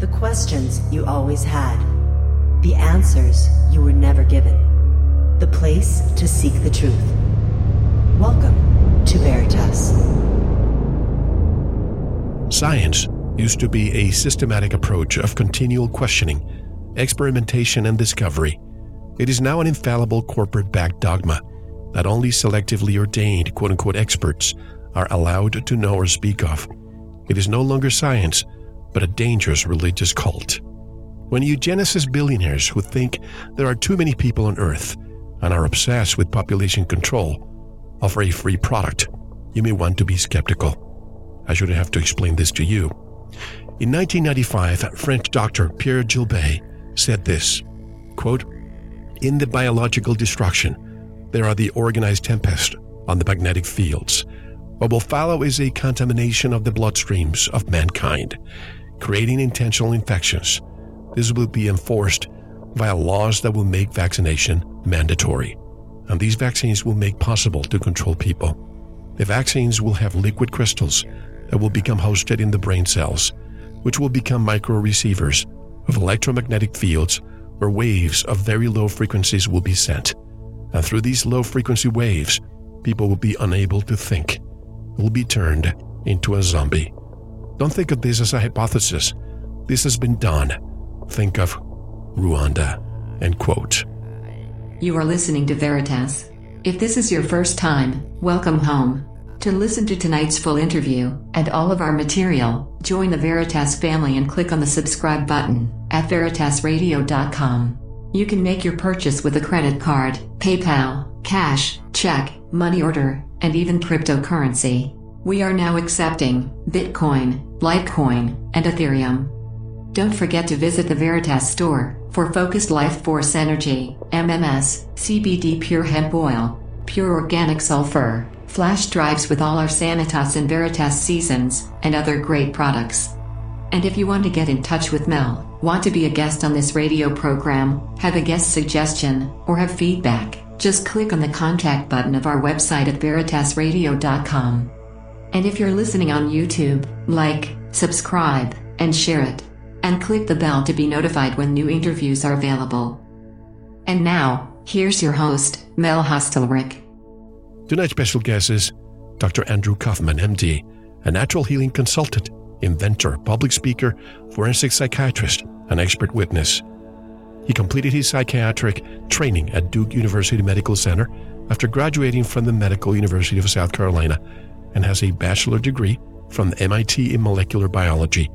The questions you always had. The answers you were never given. The place to seek the truth. Welcome to Veritas. Science used to be a systematic approach of continual questioning, experimentation, and discovery. It is now an infallible corporate backed dogma that only selectively ordained quote unquote experts are allowed to know or speak of. It is no longer science, but a dangerous religious cult. When eugenicist billionaires who think there are too many people on Earth and are obsessed with population control offer a free product, you may want to be skeptical. I shouldn't have to explain this to you. In 1995, French doctor Pierre Gilbert said this quote, In the biological destruction, there are the organized tempest on the magnetic fields. What will follow is a contamination of the bloodstreams of mankind, creating intentional infections. This will be enforced via laws that will make vaccination mandatory. And these vaccines will make possible to control people. The vaccines will have liquid crystals that will become hosted in the brain cells, which will become micro receivers of electromagnetic fields where waves of very low frequencies will be sent. And through these low frequency waves, people will be unable to think, will be turned into a zombie. Don't think of this as a hypothesis. This has been done. Think of Rwanda. End quote. You are listening to Veritas. If this is your first time, welcome home. To listen to tonight's full interview and all of our material, join the Veritas family and click on the subscribe button at veritasradio.com. You can make your purchase with a credit card, PayPal, cash, check, money order, and even cryptocurrency. We are now accepting Bitcoin, Litecoin, and Ethereum. Don't forget to visit the Veritas store for focused life force energy, MMS, CBD pure hemp oil, pure organic sulfur, flash drives with all our Sanitas and Veritas seasons, and other great products. And if you want to get in touch with Mel, want to be a guest on this radio program, have a guest suggestion, or have feedback, just click on the contact button of our website at veritasradio.com. And if you're listening on YouTube, like, subscribe, and share it. And click the bell to be notified when new interviews are available. And now, here's your host, Mel Hostelrick. Tonight's special guest is Dr. Andrew Kaufman, MD, a natural healing consultant, inventor, public speaker, forensic psychiatrist, and expert witness. He completed his psychiatric training at Duke University Medical Center after graduating from the Medical University of South Carolina and has a bachelor degree from the MIT in molecular biology.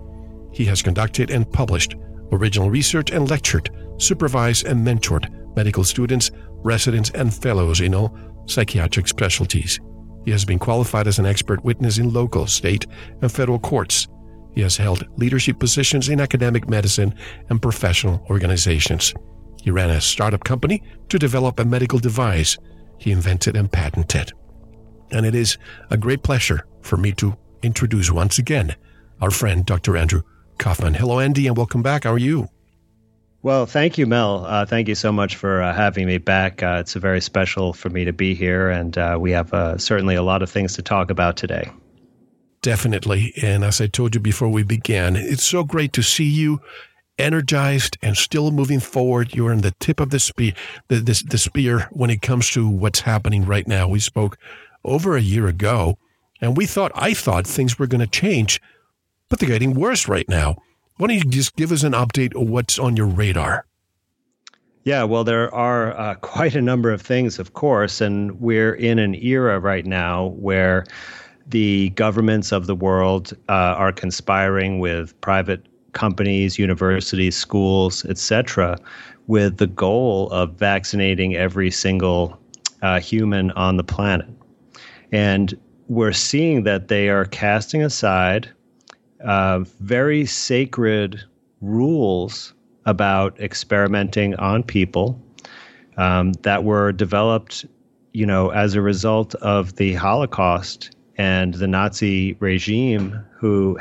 He has conducted and published original research and lectured, supervised, and mentored medical students, residents, and fellows in all psychiatric specialties. He has been qualified as an expert witness in local, state, and federal courts. He has held leadership positions in academic medicine and professional organizations. He ran a startup company to develop a medical device he invented and patented. And it is a great pleasure for me to introduce once again our friend, Dr. Andrew Kaufman. Hello, Andy, and welcome back. How are you? Well, thank you, Mel. Uh, thank you so much for uh, having me back. Uh, it's very special for me to be here, and uh, we have uh, certainly a lot of things to talk about today. Definitely. And as I told you before we began, it's so great to see you energized and still moving forward. You're in the tip of the spear, the, the, the spear when it comes to what's happening right now. We spoke over a year ago, and we thought, I thought things were going to change, but they're getting worse right now. Why don't you just give us an update of what's on your radar? Yeah, well, there are uh, quite a number of things, of course, and we're in an era right now where the governments of the world uh, are conspiring with private companies, universities, schools, etc., with the goal of vaccinating every single uh, human on the planet. And we're seeing that they are casting aside uh, very sacred rules about experimenting on people um, that were developed, you know, as a result of the Holocaust and the Nazi regime, who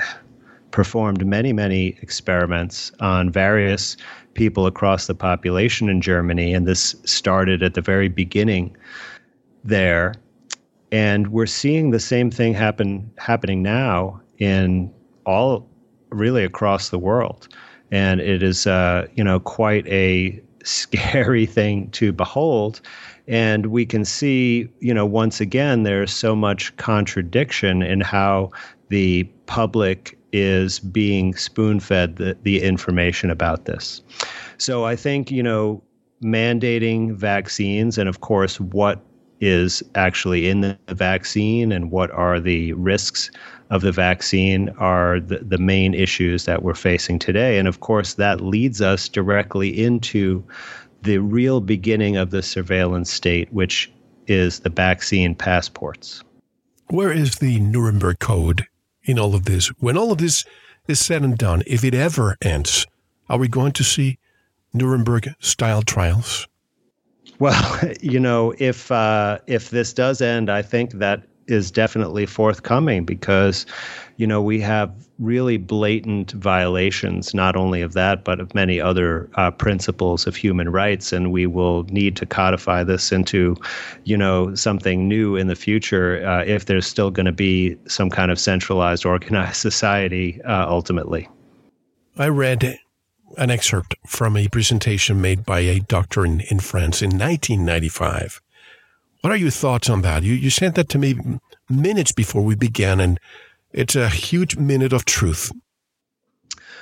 performed many, many experiments on various people across the population in Germany. And this started at the very beginning there. And we're seeing the same thing happen happening now in all really across the world. and it is uh, you know quite a scary thing to behold. And we can see, you know, once again, there's so much contradiction in how the public is being spoon fed the, the information about this. So I think, you know, mandating vaccines and, of course, what is actually in the vaccine and what are the risks of the vaccine are the, the main issues that we're facing today. And of course, that leads us directly into the real beginning of the surveillance state, which is the vaccine passports. Where is the Nuremberg Code in all of this? When all of this is said and done, if it ever ends, are we going to see Nuremberg style trials? Well, you know, if uh, if this does end, I think that is definitely forthcoming because, you know, we have really blatant violations, not only of that, but of many other uh, principles of human rights. And we will need to codify this into, you know, something new in the future uh, if there's still going to be some kind of centralized, organized society uh, ultimately. I read an excerpt from a presentation made by a doctor in, in France in 1995 what are your thoughts on that? You, you sent that to me minutes before we began, and it's a huge minute of truth.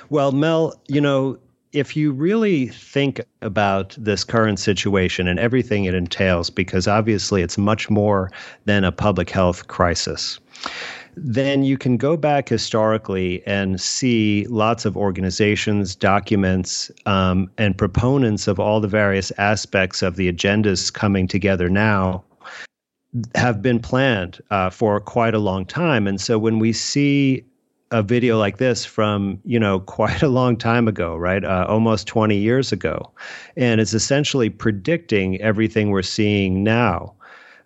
Well, Mel, you know, if you really think about this current situation and everything it entails, because obviously it's much more than a public health crisis, then you can go back historically and see lots of organizations, documents, um, and proponents of all the various aspects of the agendas coming together now have been planned uh, for quite a long time. And so when we see a video like this from you know quite a long time ago right uh, almost 20 years ago and it's essentially predicting everything we're seeing now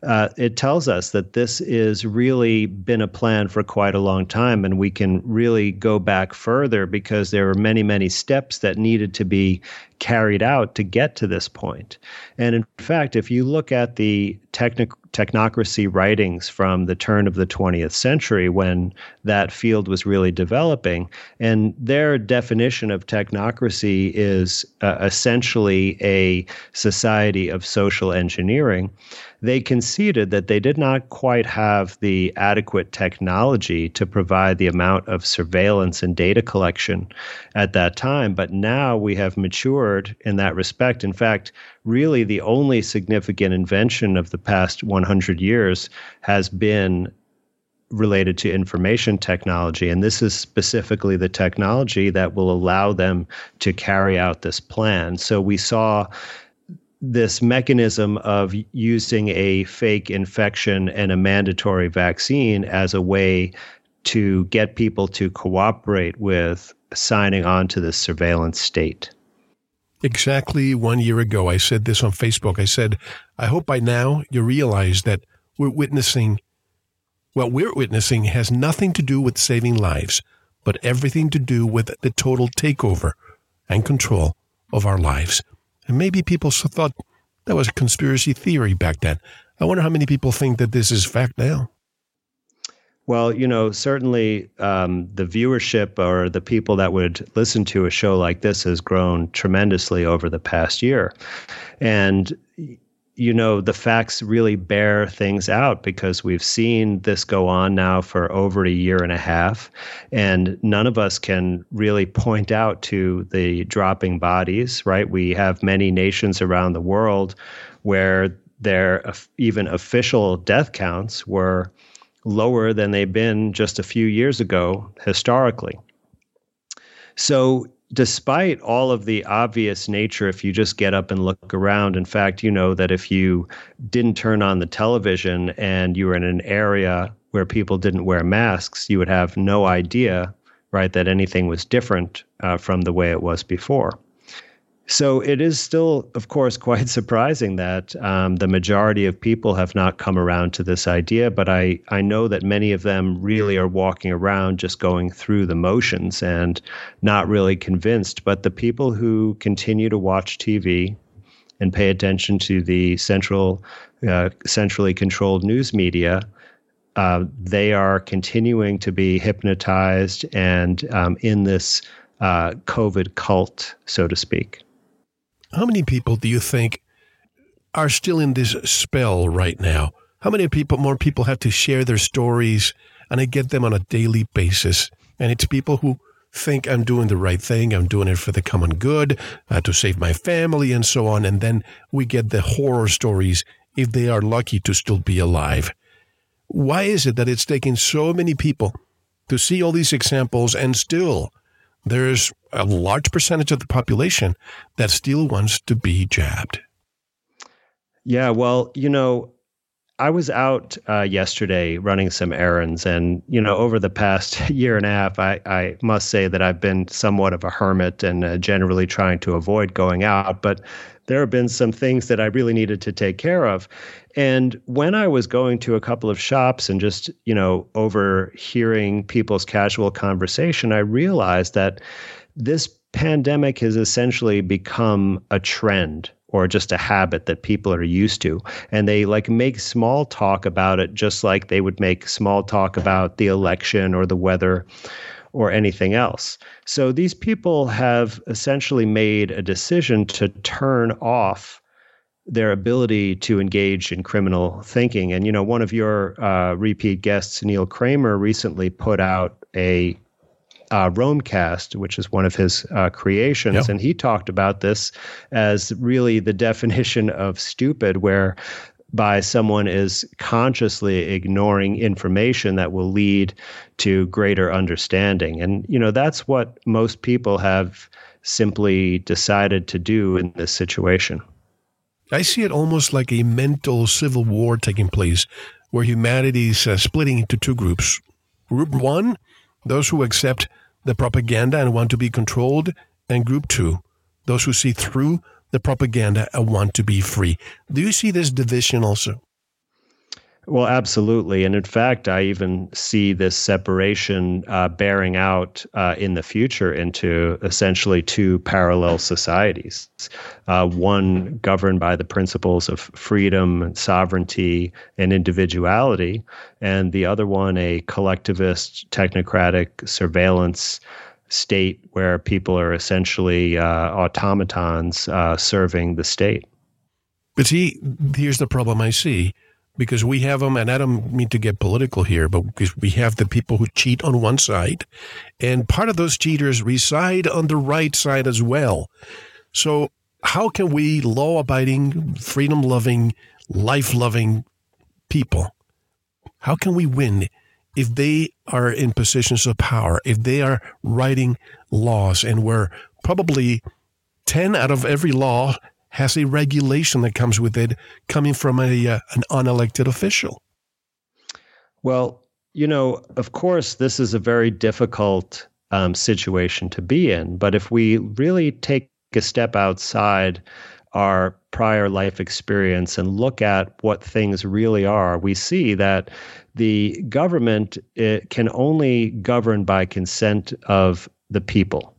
uh, it tells us that this is really been a plan for quite a long time, and we can really go back further because there were many, many steps that needed to be carried out to get to this point. And in fact, if you look at the technic- technocracy writings from the turn of the 20th century when that field was really developing, and their definition of technocracy is uh, essentially a society of social engineering they conceded that they did not quite have the adequate technology to provide the amount of surveillance and data collection at that time. But now we have matured in that respect. In fact, really the only significant invention of the past 100 years has been related to information technology. And this is specifically the technology that will allow them to carry out this plan. So we saw this mechanism of using a fake infection and a mandatory vaccine as a way to get people to cooperate with signing on to the surveillance state. Exactly one year ago, I said this on Facebook. I said, I hope by now you realize that we're witnessing, what we're witnessing has nothing to do with saving lives, but everything to do with the total takeover and control of our lives. And maybe people thought that was a conspiracy theory back then. I wonder how many people think that this is fact now. Well, you know, certainly um, the viewership or the people that would listen to a show like this has grown tremendously over the past year. And you know, the facts really bear things out because we've seen this go on now for over a year and a half. And none of us can really point out to the dropping bodies, right? We have many nations around the world where their even official death counts were lower than they've been just a few years ago historically. So despite all of the obvious nature, if you just get up and look around, in fact, you know that if you didn't turn on the television and you were in an area where people didn't wear masks, you would have no idea, right, that anything was different uh, from the way it was before. So it is still, of course, quite surprising that um, the majority of people have not come around to this idea. But I, I know that many of them really are walking around just going through the motions and not really convinced. But the people who continue to watch TV and pay attention to the central, uh, centrally controlled news media, uh, they are continuing to be hypnotized and um, in this uh, COVID cult, so to speak. How many people do you think are still in this spell right now? How many people, more people have to share their stories and I get them on a daily basis? And it's people who think I'm doing the right thing, I'm doing it for the common good, uh, to save my family, and so on. And then we get the horror stories if they are lucky to still be alive. Why is it that it's taking so many people to see all these examples and still there's a large percentage of the population that still wants to be jabbed? Yeah, well, you know, I was out uh, yesterday running some errands, and you know, over the past year and a half, I, I must say that I've been somewhat of a hermit and uh, generally trying to avoid going out. But there have been some things that I really needed to take care of, and when I was going to a couple of shops and just you know overhearing people's casual conversation, I realized that this pandemic has essentially become a trend or just a habit that people are used to. And they like make small talk about it just like they would make small talk about the election or the weather or anything else. So these people have essentially made a decision to turn off their ability to engage in criminal thinking. And you know one of your uh, repeat guests neil kramer recently put out a uh, Romecast, which is one of his uh, creations, yep. and he talked about this as really the definition of stupid, where by someone is consciously ignoring information that will lead to greater understanding. And, you know, that's what most people have simply decided to do in this situation. I see it almost like a mental civil war taking place where humanity is uh, splitting into two groups. Group one, those who accept the propaganda and want to be controlled, and group two, those who see through the propaganda and want to be free. Do you see this division also? Well, absolutely. And in fact, I even see this separation uh, bearing out uh, in the future into essentially two parallel societies uh, one governed by the principles of freedom, and sovereignty, and individuality, and the other one a collectivist, technocratic surveillance state where people are essentially uh, automatons uh, serving the state. But see, here's the problem I see because we have them, and I don't mean to get political here, but because we have the people who cheat on one side, and part of those cheaters reside on the right side as well. So, how can we, law abiding, freedom loving, life loving people, how can we win if they are in positions of power, if they are writing laws, and we're probably 10 out of every law has a regulation that comes with it coming from a uh, an unelected official. Well, you know, of course, this is a very difficult um, situation to be in. But if we really take a step outside our prior life experience and look at what things really are, we see that the government can only govern by consent of the people.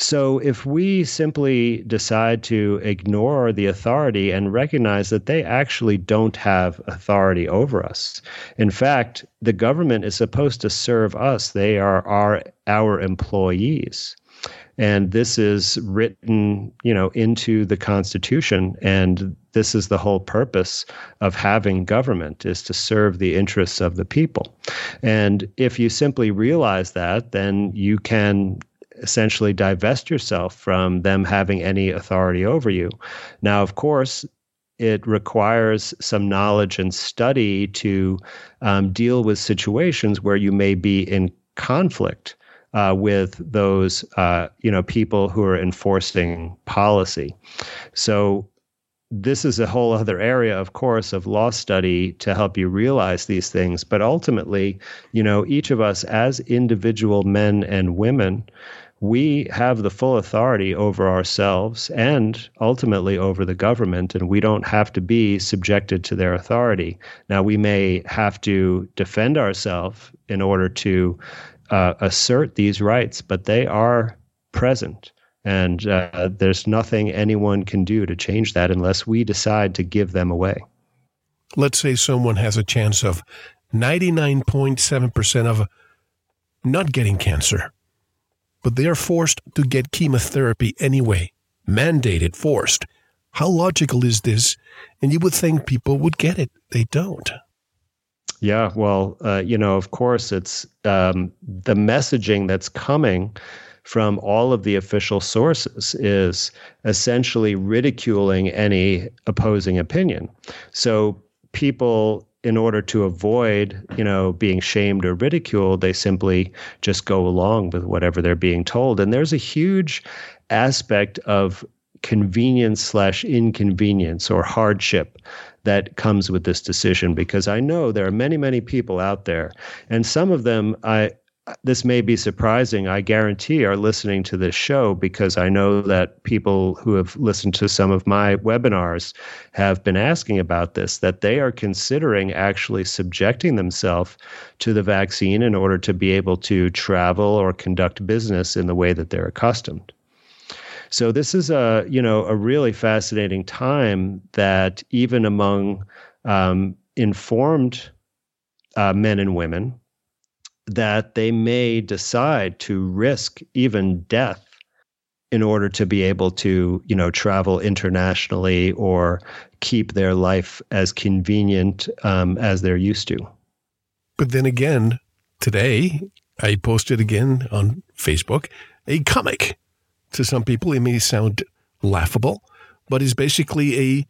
So if we simply decide to ignore the authority and recognize that they actually don't have authority over us, in fact, the government is supposed to serve us. They are our our employees. And this is written, you know, into the Constitution. And this is the whole purpose of having government is to serve the interests of the people. And if you simply realize that, then you can essentially divest yourself from them having any authority over you. Now, of course, it requires some knowledge and study to um, deal with situations where you may be in conflict uh, with those uh, you know people who are enforcing policy. So this is a whole other area, of course, of law study to help you realize these things. But ultimately, you know, each of us as individual men and women we have the full authority over ourselves and ultimately over the government, and we don't have to be subjected to their authority. Now, we may have to defend ourselves in order to uh, assert these rights, but they are present. And uh, there's nothing anyone can do to change that unless we decide to give them away. Let's say someone has a chance of 99.7% of not getting cancer but they are forced to get chemotherapy anyway. Mandated, forced. How logical is this? And you would think people would get it. They don't. Yeah, well, uh, you know, of course, it's um, the messaging that's coming from all of the official sources is essentially ridiculing any opposing opinion. So people in order to avoid, you know, being shamed or ridiculed, they simply just go along with whatever they're being told. And there's a huge aspect of convenience slash inconvenience or hardship that comes with this decision because I know there are many, many people out there, and some of them I this may be surprising. I guarantee are listening to this show because I know that people who have listened to some of my webinars have been asking about this, that they are considering actually subjecting themselves to the vaccine in order to be able to travel or conduct business in the way that they're accustomed. So this is a you know a really fascinating time that even among um, informed uh, men and women that they may decide to risk even death in order to be able to you know travel internationally or keep their life as convenient um, as they're used to. But then again, today I posted again on Facebook a comic to some people, it may sound laughable, but it's basically a,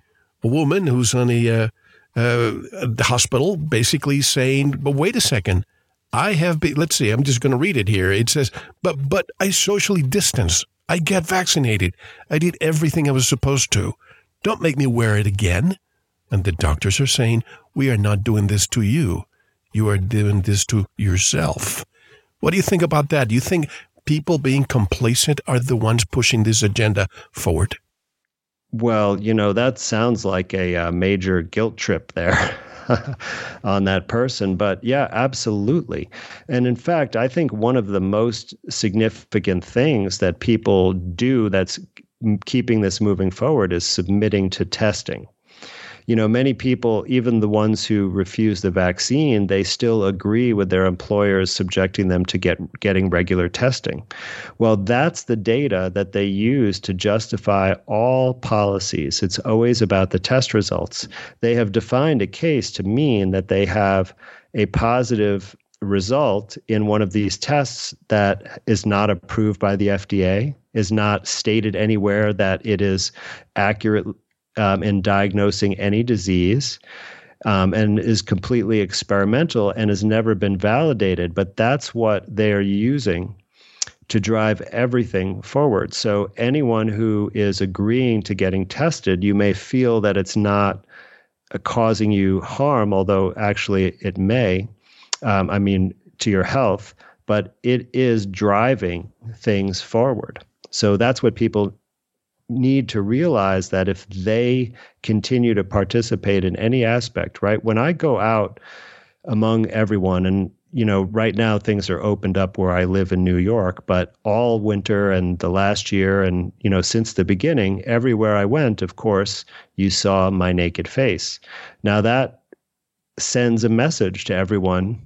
a woman who's on a uh, uh, the hospital, basically saying, "But wait a second, I have been." Let's see, I'm just going to read it here. It says, "But but I socially distance. I get vaccinated. I did everything I was supposed to. Don't make me wear it again." And the doctors are saying, "We are not doing this to you. You are doing this to yourself." What do you think about that? Do you think people being complacent are the ones pushing this agenda forward? Well, you know, that sounds like a, uh, major guilt trip there. on that person. But yeah, absolutely. And in fact, I think one of the most significant things that people do that's keeping this moving forward is submitting to testing you know, many people, even the ones who refuse the vaccine, they still agree with their employers subjecting them to get getting regular testing. Well, that's the data that they use to justify all policies. It's always about the test results. They have defined a case to mean that they have a positive result in one of these tests that is not approved by the FDA, is not stated anywhere that it is accurate um, in diagnosing any disease. Um, and is completely experimental and has never been validated. But that's what they're using to drive everything forward. So anyone who is agreeing to getting tested, you may feel that it's not uh, causing you harm, although actually it may. Um, I mean, to your health, but it is driving things forward. So that's what people need to realize that if they continue to participate in any aspect, right? When I go out among everyone, and you know, right now things are opened up where I live in New York, but all winter and the last year, and you know, since the beginning, everywhere I went, of course, you saw my naked face. Now that sends a message to everyone,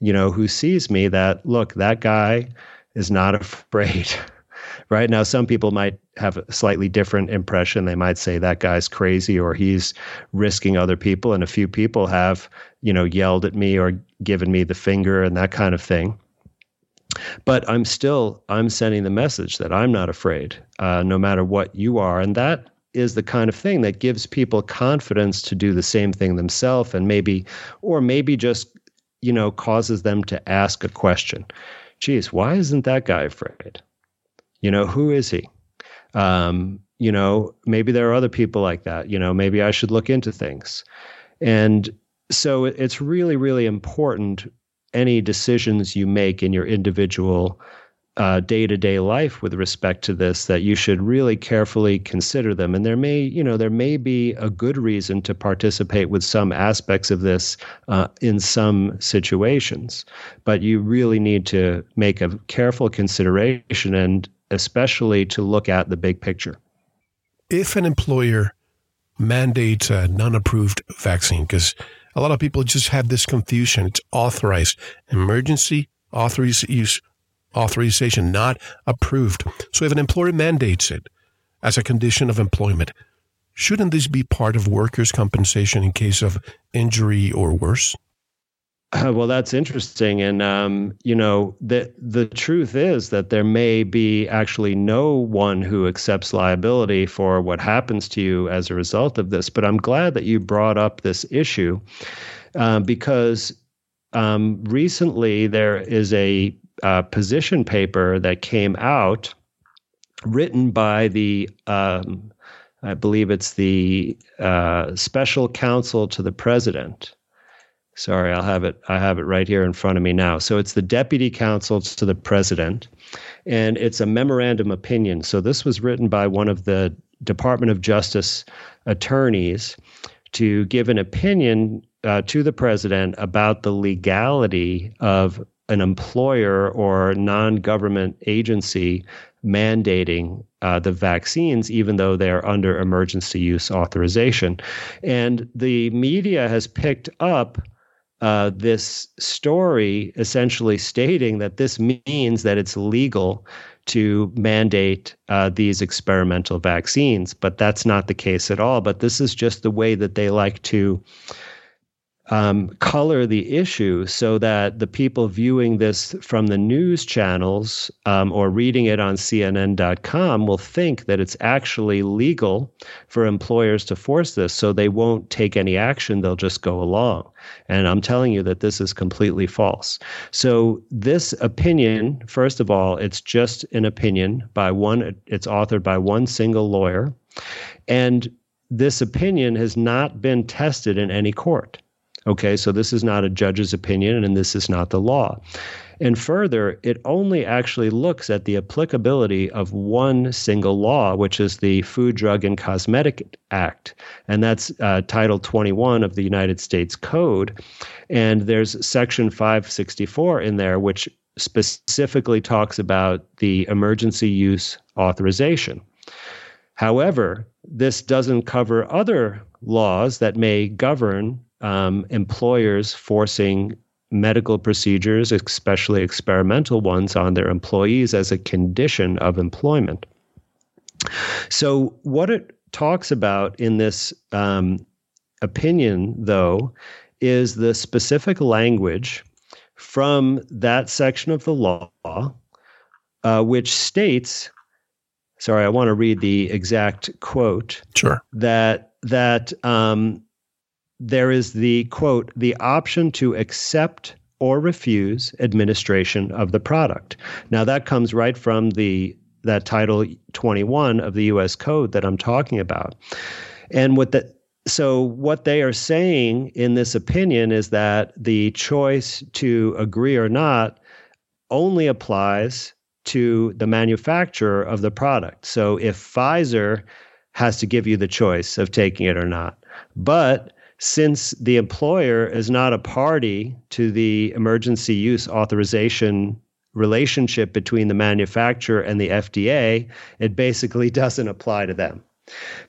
you know, who sees me that look, that guy is not afraid. Right? Now some people might have a slightly different impression. They might say that guy's crazy or he's risking other people. And a few people have you know yelled at me or given me the finger and that kind of thing. But i'm still i'm sending the message that i'm not afraid uh, no matter what you are. And that is the kind of thing that gives people confidence to do the same thing themselves and maybe or maybe just you know causes them to ask a question. Geez why isn't that guy afraid you know, who is he? Um, you know, maybe there are other people like that. You know, maybe I should look into things. And so it's really, really important any decisions you make in your individual day to day life with respect to this that you should really carefully consider them. And there may, you know, there may be a good reason to participate with some aspects of this uh, in some situations, but you really need to make a careful consideration and especially to look at the big picture. If an employer mandates a non approved vaccine, because a lot of people just have this confusion, it's authorized emergency use authorization, not approved. So if an employer mandates it as a condition of employment, shouldn't this be part of workers' compensation in case of injury or worse? Well, that's interesting, and um, you know the the truth is that there may be actually no one who accepts liability for what happens to you as a result of this. But I'm glad that you brought up this issue uh, because um, recently there is a uh, position paper that came out written by the um, I believe it's the uh, special counsel to the president Sorry, I'll have it. I have it right here in front of me now. So it's the deputy counsel to the president, and it's a memorandum opinion. So this was written by one of the Department of Justice attorneys to give an opinion uh, to the president about the legality of an employer or non-government agency mandating uh, the vaccines, even though they're under emergency use authorization. And the media has picked up uh, this story essentially stating that this means that it's legal to mandate uh, these experimental vaccines. But that's not the case at all. But this is just the way that they like to um, color the issue so that the people viewing this from the news channels um, or reading it on CNN.com will think that it's actually legal for employers to force this. So they won't take any action, they'll just go along. And I'm telling you that this is completely false. So, this opinion, first of all, it's just an opinion by one, it's authored by one single lawyer. And this opinion has not been tested in any court. Okay, so this is not a judge's opinion and this is not the law. And further, it only actually looks at the applicability of one single law, which is the Food, Drug, and Cosmetic Act. And that's uh, Title 21 of the United States Code. And there's Section 564 in there, which specifically talks about the emergency use authorization. However, this doesn't cover other laws that may govern um, employers forcing medical procedures, especially experimental ones, on their employees as a condition of employment. So, what it talks about in this um, opinion, though, is the specific language from that section of the law, uh, which states sorry, I want to read the exact quote. Sure. That that um, there is the quote, the option to accept or refuse administration of the product. Now that comes right from the that title 21 of the US code that I'm talking about. And what that so what they are saying in this opinion is that the choice to agree or not only applies to the manufacturer of the product. So if Pfizer has to give you the choice of taking it or not. But since the employer is not a party to the emergency use authorization relationship between the manufacturer and the FDA, it basically doesn't apply to them.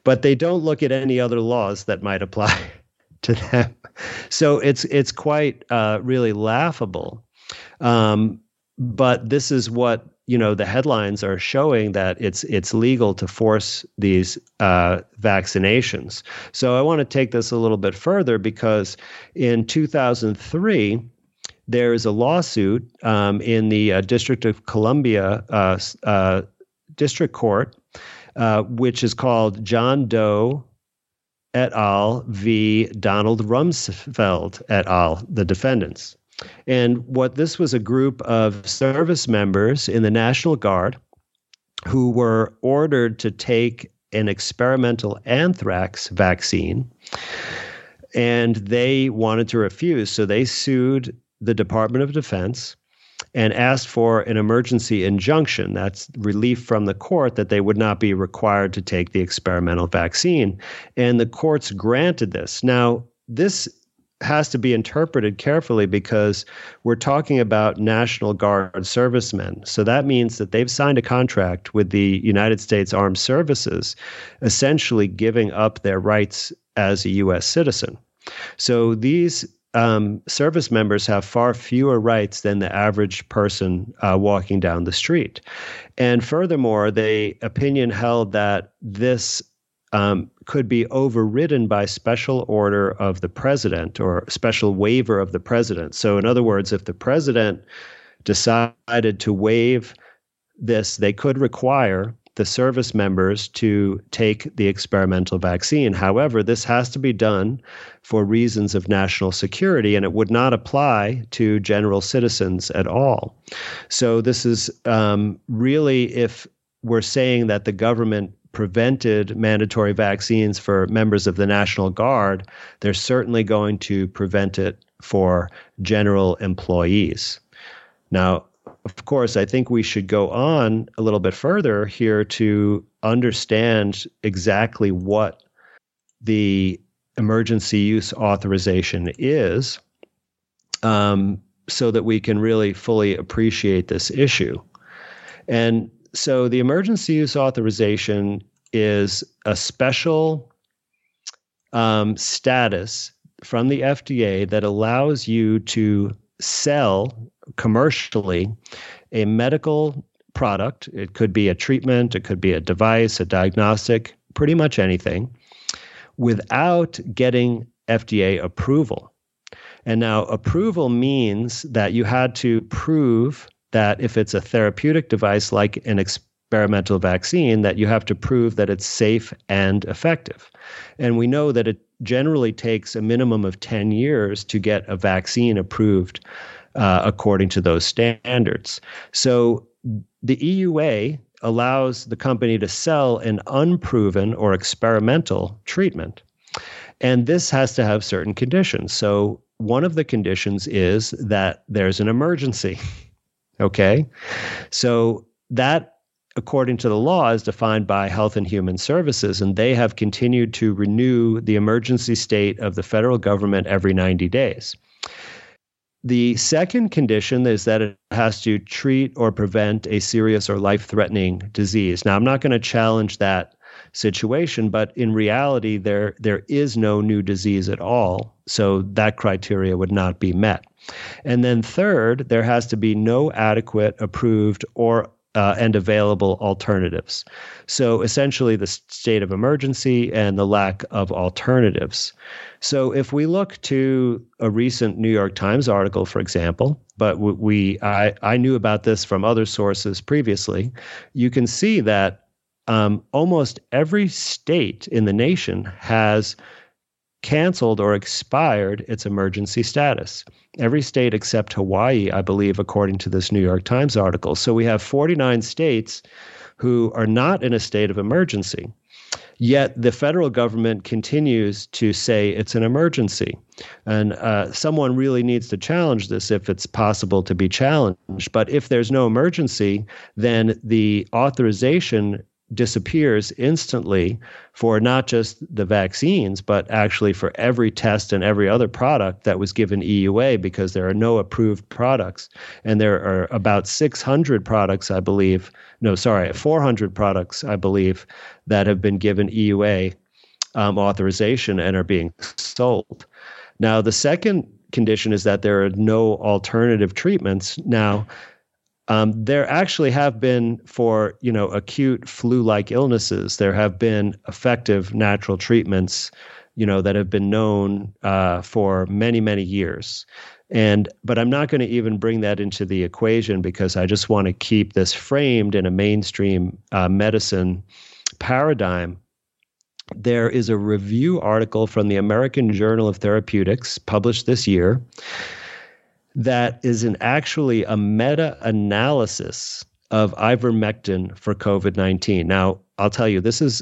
But they don't look at any other laws that might apply to them. So it's it's quite uh, really laughable. Um, but this is what you know the headlines are showing that it's it's legal to force these uh, vaccinations. So I want to take this a little bit further because in 2003 there is a lawsuit um, in the uh, District of Columbia uh, uh District Court, uh, which is called John Doe et al. v. Donald Rumsfeld et al. The defendants. And what this was a group of service members in the National Guard who were ordered to take an experimental anthrax vaccine and they wanted to refuse. So they sued the Department of Defense and asked for an emergency injunction. That's relief from the court that they would not be required to take the experimental vaccine. And the courts granted this. Now, this has to be interpreted carefully because we're talking about National Guard servicemen. So that means that they've signed a contract with the United States Armed Services, essentially giving up their rights as a U.S. citizen. So these um, service members have far fewer rights than the average person uh, walking down the street. And furthermore, the opinion held that this um, could be overridden by special order of the president or special waiver of the president. So, in other words, if the president decided to waive this, they could require the service members to take the experimental vaccine. However, this has to be done for reasons of national security, and it would not apply to general citizens at all. So, this is um, really if we're saying that the government prevented mandatory vaccines for members of the National Guard, they're certainly going to prevent it for general employees. Now, of course, I think we should go on a little bit further here to understand exactly what the emergency use authorization is um, so that we can really fully appreciate this issue. And so the emergency use authorization is a special um, status from the FDA that allows you to sell commercially a medical product. It could be a treatment, it could be a device, a diagnostic, pretty much anything, without getting FDA approval. And now, approval means that you had to prove that if it's a therapeutic device like an experimental vaccine, that you have to prove that it's safe and effective. And we know that it generally takes a minimum of 10 years to get a vaccine approved uh, according to those standards. So the EUA allows the company to sell an unproven or experimental treatment. And this has to have certain conditions. So one of the conditions is that there's an emergency. okay. So that according to the law, is defined by Health and Human Services, and they have continued to renew the emergency state of the federal government every 90 days. The second condition is that it has to treat or prevent a serious or life threatening disease. Now, I'm not going to challenge that situation, but in reality, there, there is no new disease at all. So that criteria would not be met. And then, third, there has to be no adequate, approved, or uh, and available alternatives. So essentially, the state of emergency and the lack of alternatives. So if we look to a recent New York Times article, for example, but we I, I knew about this from other sources previously, you can see that um, almost every state in the nation has canceled or expired its emergency status. Every state except Hawaii, I believe, according to this New York Times article. So we have 49 states who are not in a state of emergency. Yet the federal government continues to say it's an emergency. And uh, someone really needs to challenge this if it's possible to be challenged. But if there's no emergency, then the authorization disappears instantly for not just the vaccines, but actually for every test and every other product that was given EUA because there are no approved products. And there are about 600 products, I believe, no, sorry, 400 products, I believe, that have been given EUA um, authorization and are being sold. Now, the second condition is that there are no alternative treatments. Now, um, there actually have been for you know acute flu-like illnesses. There have been effective natural treatments, you know, that have been known uh, for many many years. And but I'm not going to even bring that into the equation because I just want to keep this framed in a mainstream uh, medicine paradigm. There is a review article from the American Journal of Therapeutics published this year that is an actually a meta analysis of ivermectin for COVID 19. Now, I'll tell you, this is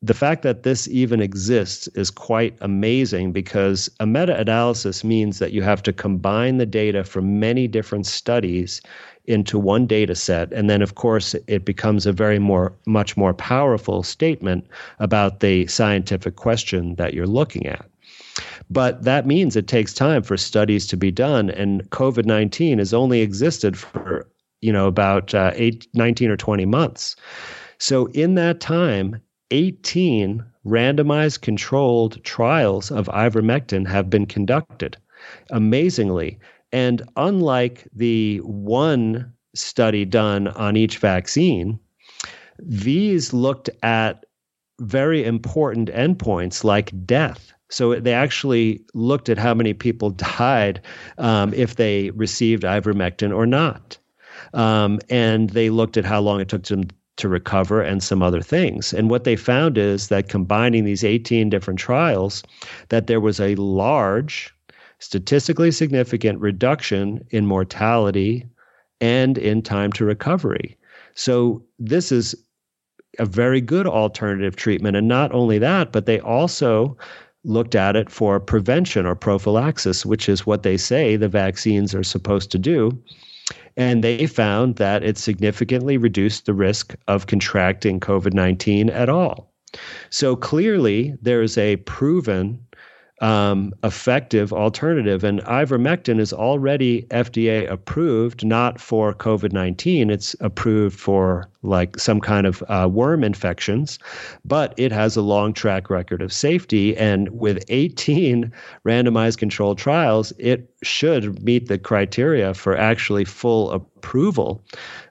the fact that this even exists is quite amazing because a meta analysis means that you have to combine the data from many different studies into one data set. And then, of course, it becomes a very more, much more powerful statement about the scientific question that you're looking at. But that means it takes time for studies to be done. And COVID 19 has only existed for, you know, about uh, eight, 19 or 20 months. So in that time, 18 randomized controlled trials of ivermectin have been conducted. amazingly. And unlike the one study done on each vaccine, these looked at very important endpoints like death. So they actually looked at how many people died um, if they received ivermectin or not. Um, and they looked at how long it took them to recover and some other things. And what they found is that combining these 18 different trials, that there was a large, statistically significant reduction in mortality and in time to recovery. So this is a very good alternative treatment. And not only that, but they also looked at it for prevention or prophylaxis, which is what they say the vaccines are supposed to do. And they found that it significantly reduced the risk of contracting COVID 19 at all. So clearly, there's a proven um, effective alternative. And ivermectin is already FDA approved, not for COVID 19. It's approved for like some kind of uh, worm infections, but it has a long track record of safety. And with 18 randomized controlled trials, it should meet the criteria for actually full approval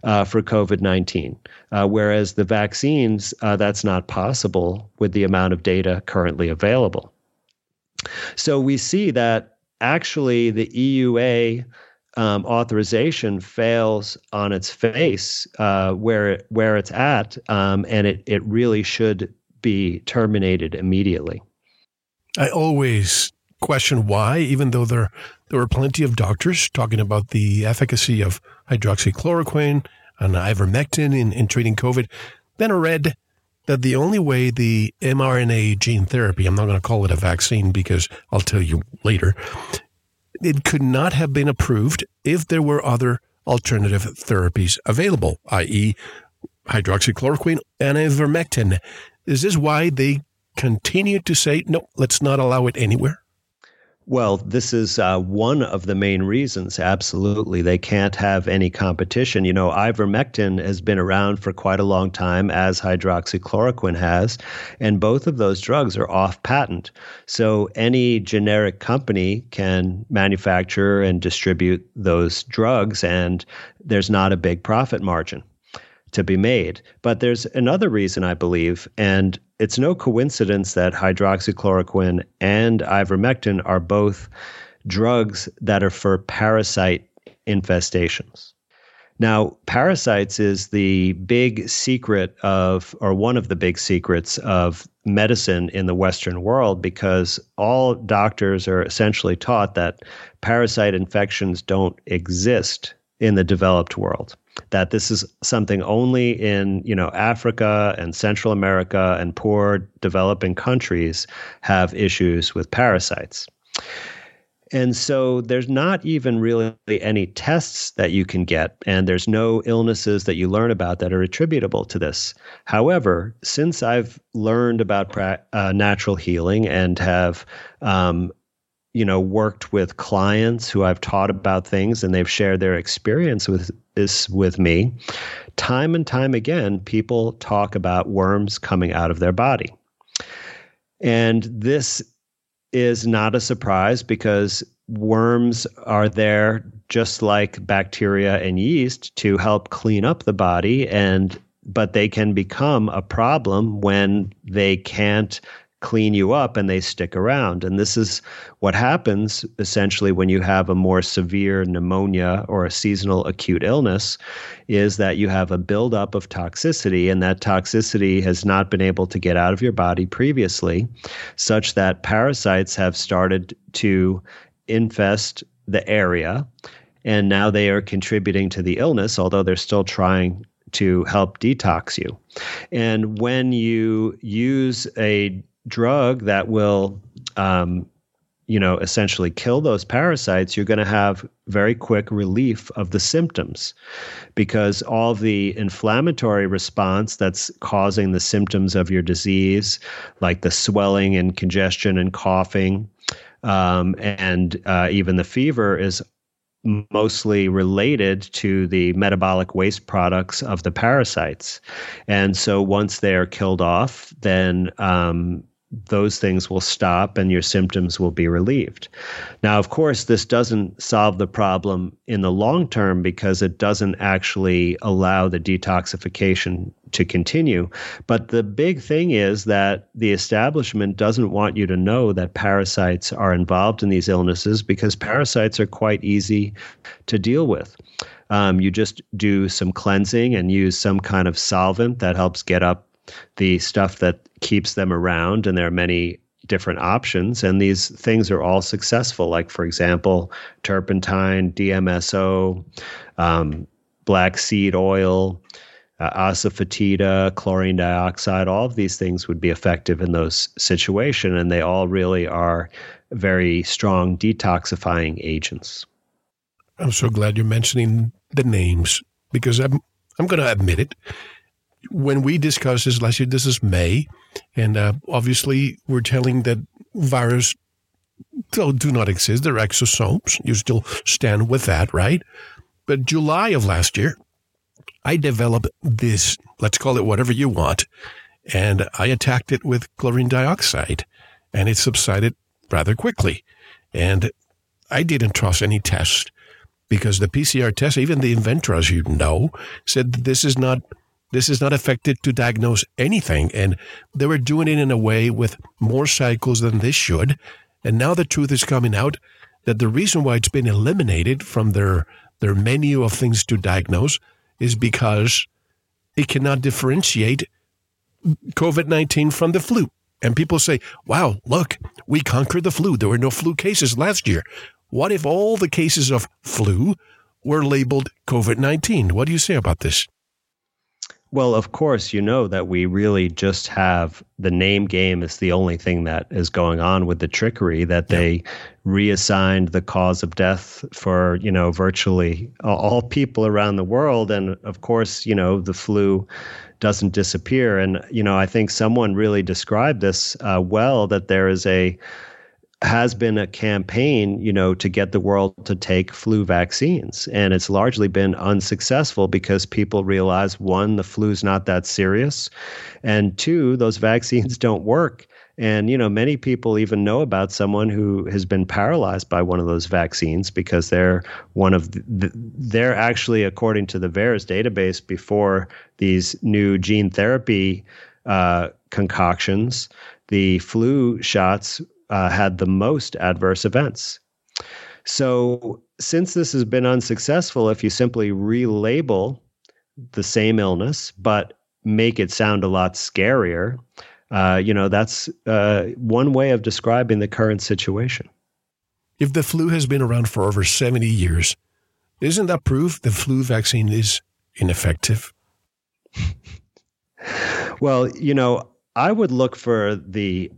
uh, for COVID 19. Uh, whereas the vaccines, uh, that's not possible with the amount of data currently available. So we see that actually the EUA um, authorization fails on its face uh, where where it's at, um, and it it really should be terminated immediately. I always question why, even though there there were plenty of doctors talking about the efficacy of hydroxychloroquine and ivermectin in, in treating COVID. Then I read that the only way the mRNA gene therapy, I'm not going to call it a vaccine because I'll tell you later, it could not have been approved if there were other alternative therapies available, i.e., hydroxychloroquine and ivermectin. Is this why they continue to say, no, let's not allow it anywhere? Well, this is uh, one of the main reasons. Absolutely. They can't have any competition. You know, ivermectin has been around for quite a long time, as hydroxychloroquine has, and both of those drugs are off patent. So any generic company can manufacture and distribute those drugs, and there's not a big profit margin to be made. But there's another reason, I believe, and it's no coincidence that hydroxychloroquine and ivermectin are both drugs that are for parasite infestations. Now, parasites is the big secret of, or one of the big secrets of medicine in the Western world because all doctors are essentially taught that parasite infections don't exist in the developed world that this is something only in you know Africa and Central America and poor developing countries have issues with parasites. And so there's not even really any tests that you can get, and there's no illnesses that you learn about that are attributable to this. However, since I've learned about pra- uh, natural healing and have um, you know worked with clients who I've taught about things and they've shared their experience with this with me time and time again people talk about worms coming out of their body. And this is not a surprise because worms are there just like bacteria and yeast to help clean up the body and but they can become a problem when they can't clean you up and they stick around. And this is what happens essentially when you have a more severe pneumonia or a seasonal acute illness is that you have a buildup of toxicity and that toxicity has not been able to get out of your body previously such that parasites have started to infest the area and now they are contributing to the illness although they're still trying to help detox you. And when you use a drug that will um, you know essentially kill those parasites you're going to have very quick relief of the symptoms because all the inflammatory response that's causing the symptoms of your disease like the swelling and congestion and coughing um, and uh, even the fever is mostly related to the metabolic waste products of the parasites. And so once they're killed off then um, those things will stop and your symptoms will be relieved. Now, of course, this doesn't solve the problem in the long term because it doesn't actually allow the detoxification to continue. But the big thing is that the establishment doesn't want you to know that parasites are involved in these illnesses because parasites are quite easy to deal with. Um, you just do some cleansing and use some kind of solvent that helps get up the stuff that keeps them around. And there are many different options. And these things are all successful, like, for example, turpentine, DMSO, um, black seed oil. Uh, asafoetida, chlorine dioxide, all of these things would be effective in those situations, and they all really are very strong detoxifying agents. I'm so glad you're mentioning the names because I'm I'm going to admit it when we discussed this last year, this is May, and uh, obviously we're telling that virus do, not exist. They're exosomes. You still stand with that, right? But July of last year, I developed this, let's call it whatever you want, and I attacked it with chlorine dioxide, and it subsided rather quickly. And I didn't trust any test because the PCR test, even the inventor, as you know, said this is not this is not effective to diagnose anything. And they were doing it in a way with more cycles than they should. And now the truth is coming out that the reason why it's been eliminated from their, their menu of things to diagnose is because it cannot differentiate COVID 19 from the flu. And people say, wow, look, we conquered the flu. There were no flu cases last year. What if all the cases of flu were labeled COVID 19? What do you say about this? Well, of course, you know that we really just have the name game is the only thing that is going on with the trickery that they reassigned the cause of death for, you know, virtually all people around the world. And of course, you know, the flu doesn't disappear. And, you know, I think someone really described this uh, well that there is a has been a campaign, you know, to get the world to take flu vaccines. And it's largely been unsuccessful because people realize one, the flu's not that serious. And two, those vaccines don't work. And, you know, many people even know about someone who has been paralyzed by one of those vaccines because they're one of the, they're actually, according to the VAERS database, before these new gene therapy uh, concoctions, the flu shots uh, had the most adverse events. So, since this has been unsuccessful, if you simply relabel the same illness but make it sound a lot scarier, uh, you know, that's uh, one way of describing the current situation. If the flu has been around for over 70 years, isn't that proof the flu vaccine is ineffective? well, you know, I would look for the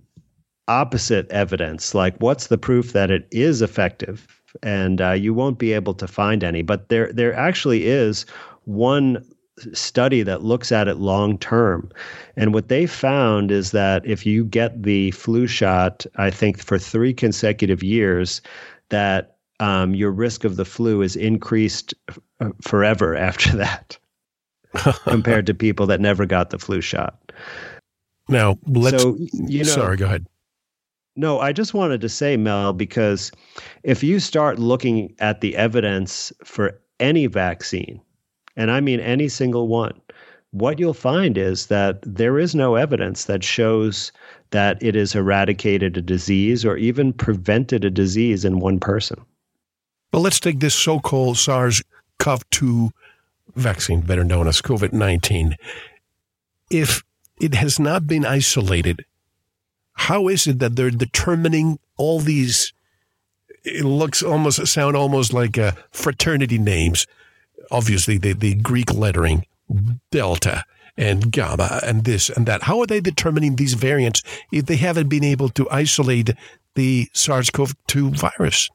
opposite evidence. Like, what's the proof that it is effective? And uh, you won't be able to find any. But there, there actually is one study that looks at it long term. And what they found is that if you get the flu shot, I think for three consecutive years, that um, your risk of the flu is increased f- forever after that, compared to people that never got the flu shot. Now, let's. So, you know, sorry, go ahead. No, I just wanted to say, Mel, because if you start looking at the evidence for any vaccine, and I mean any single one, what you'll find is that there is no evidence that shows that it has eradicated a disease or even prevented a disease in one person. Well, let's take this so called SARS CoV 2 vaccine, better known as COVID 19. If it has not been isolated how is it that they're determining all these? It looks almost sound almost like uh, fraternity names. Obviously, the the Greek lettering delta and gamma and this and that. How are they determining these variants if they haven't been able to isolate the SARS-CoV-2 virus?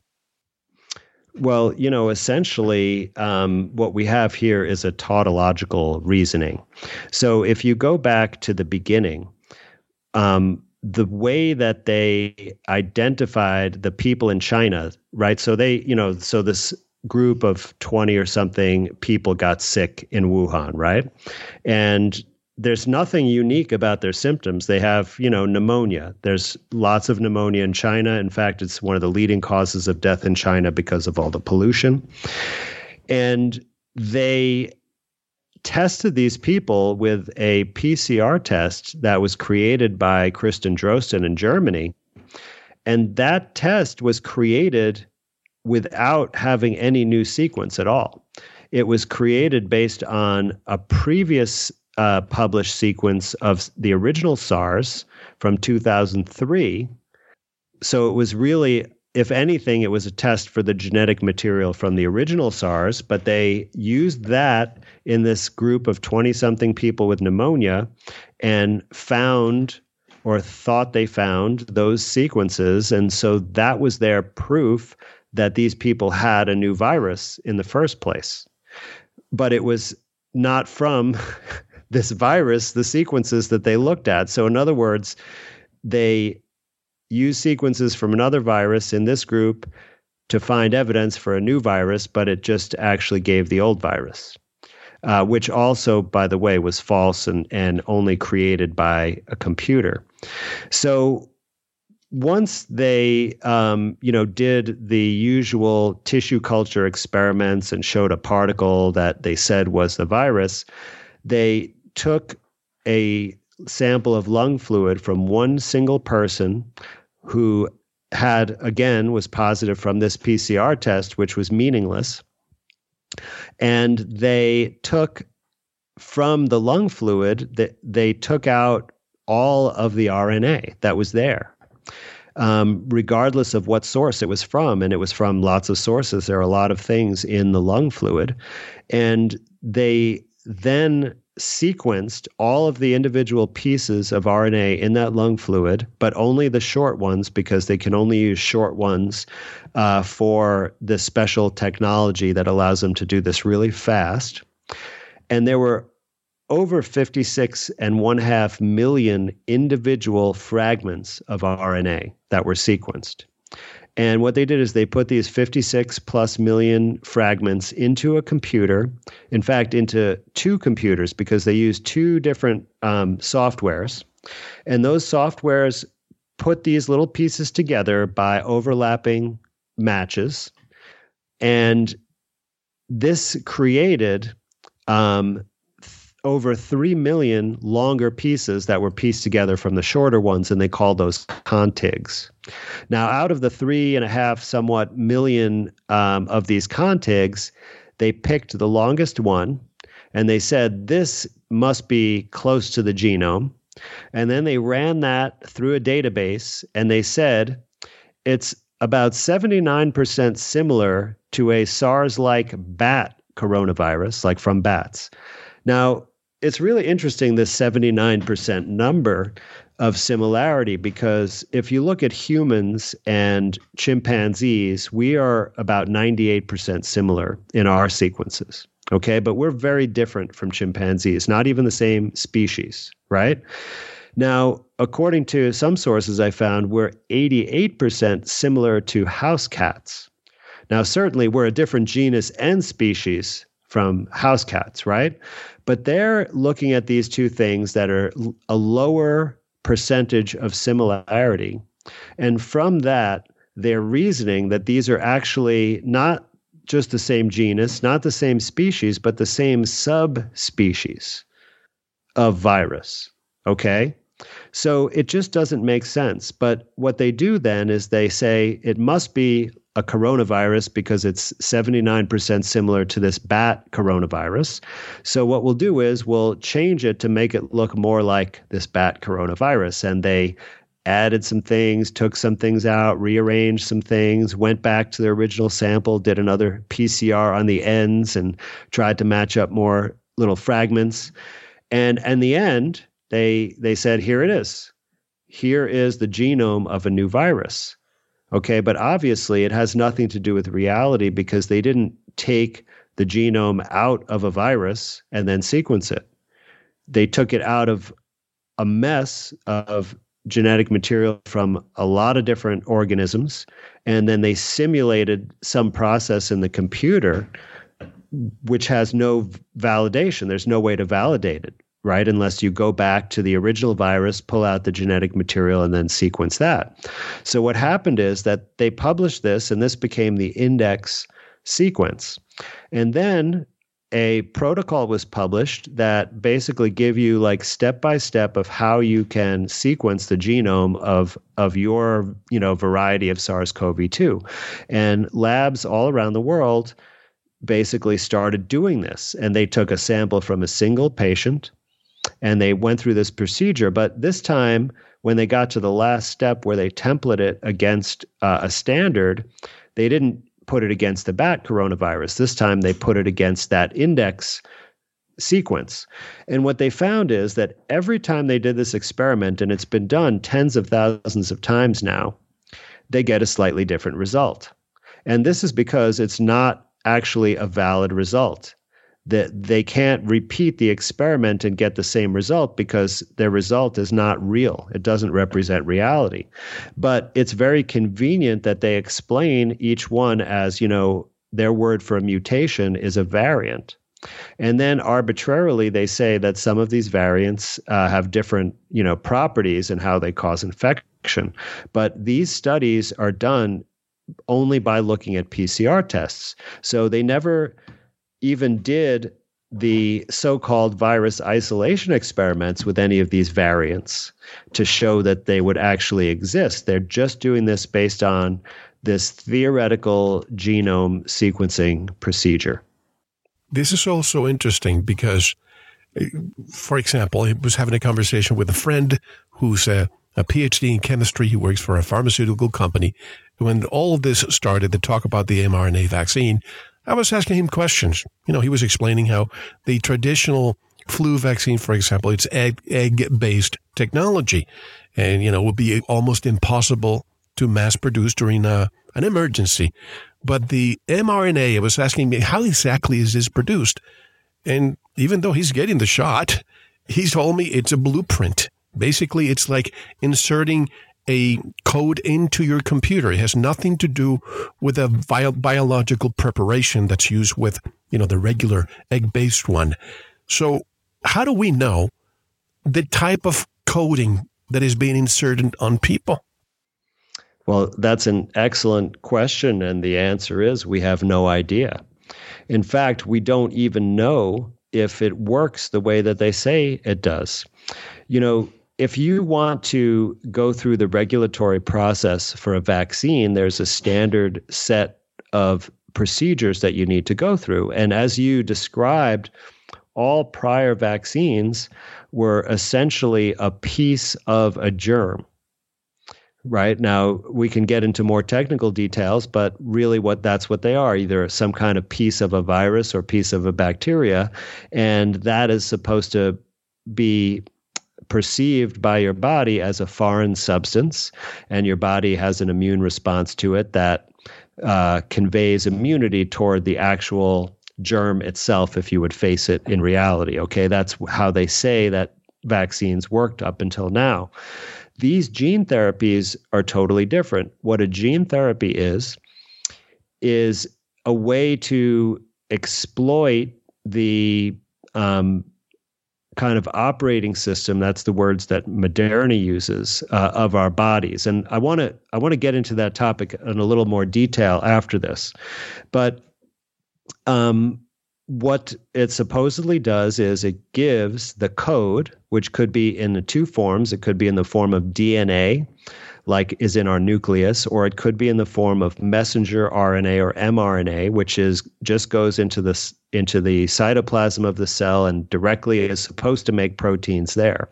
Well, you know, essentially, um, what we have here is a tautological reasoning. So if you go back to the beginning, um, the way that they identified the people in China, right? So they, you know, so this group of 20 or something people got sick in Wuhan, right? And there's nothing unique about their symptoms. They have, you know, pneumonia. There's lots of pneumonia in China. In fact, it's one of the leading causes of death in China because of all the pollution. And they tested these people with a PCR test that was created by Christian Drosten in Germany. And that test was created without having any new sequence at all. It was created based on a previous uh, published sequence of the original SARS from 2003. So it was really, if anything, it was a test for the genetic material from the original SARS, but they used that in this group of 20 something people with pneumonia and found or thought they found those sequences. And so that was their proof that these people had a new virus in the first place. But it was not from this virus, the sequences that they looked at. So, in other words, they used sequences from another virus in this group to find evidence for a new virus, but it just actually gave the old virus, uh, which also, by the way, was false and, and only created by a computer. So, once they um, you know did the usual tissue culture experiments and showed a particle that they said was the virus they took a sample of lung fluid from one single person who had, again, was positive from this PCR test, which was meaningless. And they took from the lung fluid that they took out all of the RNA that was there. Um, regardless of what source it was from. And it was from lots of sources. There are a lot of things in the lung fluid. And they then sequenced all of the individual pieces of RNA in that lung fluid, but only the short ones because they can only use short ones uh, for this special technology that allows them to do this really fast. And there were over 56 and one half million individual fragments of RNA that were sequenced. And what they did is they put these 56 plus million fragments into a computer, in fact, into two computers because they used two different um, softwares. And those softwares put these little pieces together by overlapping matches. And this created um, over 3 million longer pieces that were pieced together from the shorter ones, and they called those contigs. Now, out of the three and a half somewhat million um, of these contigs, they picked the longest one and they said this must be close to the genome. And then they ran that through a database and they said it's about 79% similar to a SARS like bat coronavirus, like from bats. Now, it's really interesting this 79% number of similarity because if you look at humans and chimpanzees, we are about 98% similar in our sequences. Okay, but we're very different from chimpanzees, not even the same species, right? Now, according to some sources I found, we're 88% similar to house cats. Now, certainly we're a different genus and species from house cats, right? But they're looking at these two things that are a lower percentage of similarity. And from that, they're reasoning that these are actually not just the same genus, not the same species, but the same subspecies of virus. Okay? So it just doesn't make sense. But what they do then is they say it must be a coronavirus because it's 79% similar to this bat coronavirus. So, what we'll do is we'll change it to make it look more like this bat coronavirus. And they added some things, took some things out, rearranged some things, went back to their original sample, did another PCR on the ends, and tried to match up more little fragments. And in the end, they they said, here it is. Here is the genome of a new virus. Okay, but obviously it has nothing to do with reality because they didn't take the genome out of a virus and then sequence it. They took it out of a mess of genetic material from a lot of different organisms and then they simulated some process in the computer which has no validation there's no way to validate it right? Unless you go back to the original virus, pull out the genetic material, and then sequence that. So, what happened is that they published this, and this became the index sequence. And then a protocol was published that basically give you like step by step of how you can sequence the genome of of your you know variety of SARS-CoV-2 and labs all around the world basically started doing this and they took a sample from a single patient and they went through this procedure. But this time, when they got to the last step where they template it against uh, a standard, they didn't put it against the bat coronavirus. This time, they put it against that index sequence. And what they found is that every time they did this experiment, and it's been done tens of thousands of times now, they get a slightly different result. And this is because it's not actually a valid result that they can't repeat the experiment and get the same result because their result is not real. It doesn't represent reality. But it's very convenient that they explain each one as, you know, their word for a mutation is a variant. And then arbitrarily, they say that some of these variants uh, have different, you know, properties and how they cause infection. But these studies are done only by looking at PCR tests. So they never even did the so called virus isolation experiments with any of these variants to show that they would actually exist. They're just doing this based on this theoretical genome sequencing procedure. This is also interesting because, for example, I was having a conversation with a friend who's a, a PhD in chemistry. He works for a pharmaceutical company. When all this started, to talk about the mRNA vaccine, I was asking him questions. You know, he was explaining how the traditional flu vaccine, for example, it's egg, egg based technology and, you know, would be almost impossible to mass produce during a, an emergency. But the mRNA, I was asking me, how exactly is this produced? And even though he's getting the shot, he told me it's a blueprint. Basically, it's like inserting a code into your computer. It has nothing to do with a bio- biological preparation that's used with, you know, the regular egg-based one. So how do we know the type of coding that is being inserted on people? Well, that's an excellent question. And the answer is we have no idea. In fact, we don't even know if it works the way that they say it does. You know, if you want to go through the regulatory process for a vaccine, there's a standard set of procedures that you need to go through. And as you described, all prior vaccines were essentially a piece of a germ. Right now, we can get into more technical details, but really, what that's what they are either some kind of piece of a virus or piece of a bacteria. And that is supposed to be perceived by your body as a foreign substance, and your body has an immune response to it that uh, conveys immunity toward the actual germ itself if you would face it in reality. Okay, that's how they say that vaccines worked up until now. These gene therapies are totally different. What a gene therapy is, is a way to exploit the um, kind of operating system that's the words that Moderna uses uh, of our bodies. And i want to i want to get into that topic in a little more detail after this. But um, what it supposedly does is it gives the code which could be in the two forms. It could be in the form of dna like is in our nucleus, or it could be in the form of messenger RNA or mRNA, which is just goes into the into the cytoplasm of the cell and directly is supposed to make proteins there.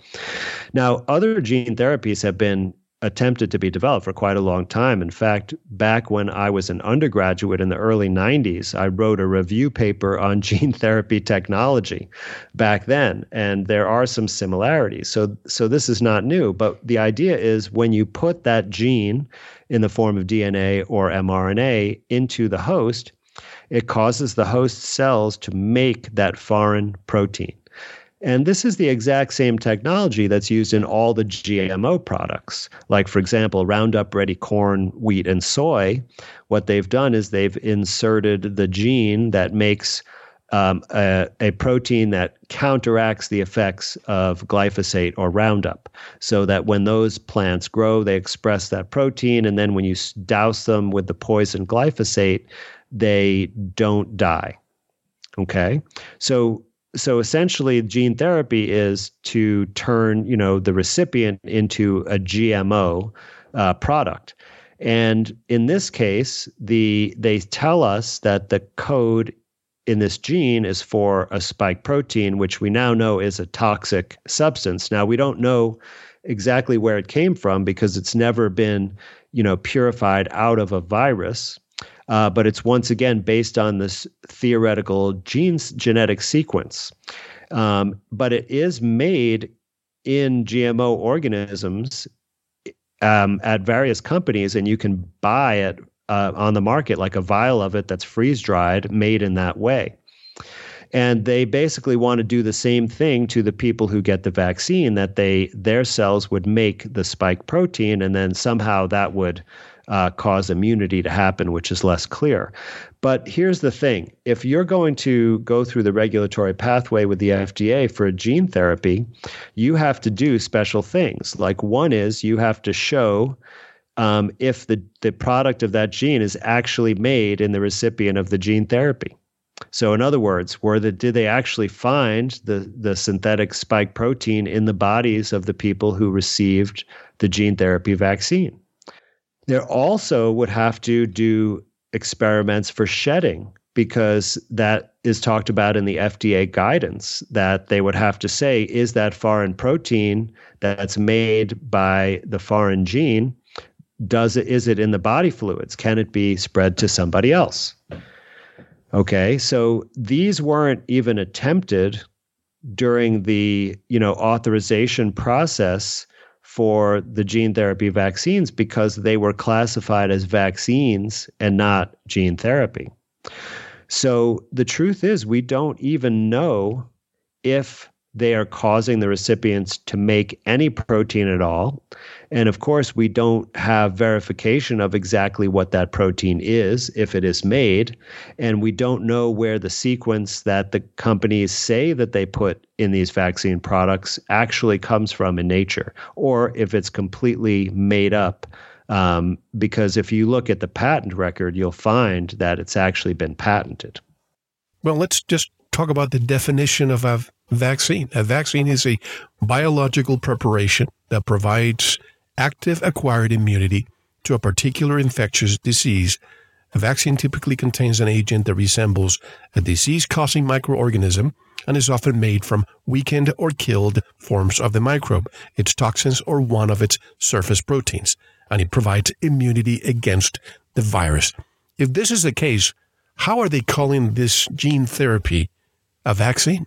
Now, other gene therapies have been attempted to be developed for quite a long time. In fact, back when I was an undergraduate in the early 90s, I wrote a review paper on gene therapy technology back then, and there are some similarities. So so this is not new, but the idea is when you put that gene in the form of DNA or mRNA into the host, it causes the host cells to make that foreign protein. And this is the exact same technology that's used in all the GMO products. Like, for example, Roundup Ready corn, wheat, and soy. What they've done is they've inserted the gene that makes um, a, a, protein that counteracts the effects of glyphosate or Roundup, so that when those plants grow, they express that protein, and then when you douse them with the poison glyphosate, they don't die. Okay, so so essentially, gene therapy is to turn you know the recipient into a GMO uh, product. And in this case, the they tell us that the code in this gene is for a spike protein, which we now know is a toxic substance. Now we don't know exactly where it came from because it's never been, you know, purified out of a virus. Uh, but it's once again based on this theoretical genes genetic sequence. Um, but it is made in GMO organisms um, at various companies, and you can buy it uh, on the market, like a vial of it that's freeze dried, made in that way. And they basically want to do the same thing to the people who get the vaccine that they their cells would make the spike protein, and then somehow that would uh, cause immunity to happen, which is less clear. But here's the thing if you're going to go through the regulatory pathway with the FDA for a gene therapy, you have to do special things. Like, one is you have to show um, if the, the product of that gene is actually made in the recipient of the gene therapy. So, in other words, were the, did they actually find the, the synthetic spike protein in the bodies of the people who received the gene therapy vaccine? They also would have to do experiments for shedding because that is talked about in the FDA guidance that they would have to say is that foreign protein that's made by the foreign gene does it is it in the body fluids? Can it be spread to somebody else? Okay so these weren't even attempted during the you know authorization process for the gene therapy vaccines because they were classified as vaccines and not gene therapy. So the truth is we don't even know if they are causing the recipients to make any protein at all. And of course, we don't have verification of exactly what that protein is if it is made. And we don't know where the sequence that the companies say that they put in these vaccine products actually comes from in nature, or if it's completely made up. Um, because if you look at the patent record, you'll find that it's actually been patented. Well, let's just talk about the definition of a vaccine. A vaccine is a biological preparation that provides active acquired immunity to a particular infectious disease. A vaccine typically contains an agent that resembles a disease causing microorganism and is often made from weakened or killed forms of the microbe, its toxins, or one of its surface proteins, and it provides immunity against the virus. If this is the case, how are they calling this gene therapy a vaccine?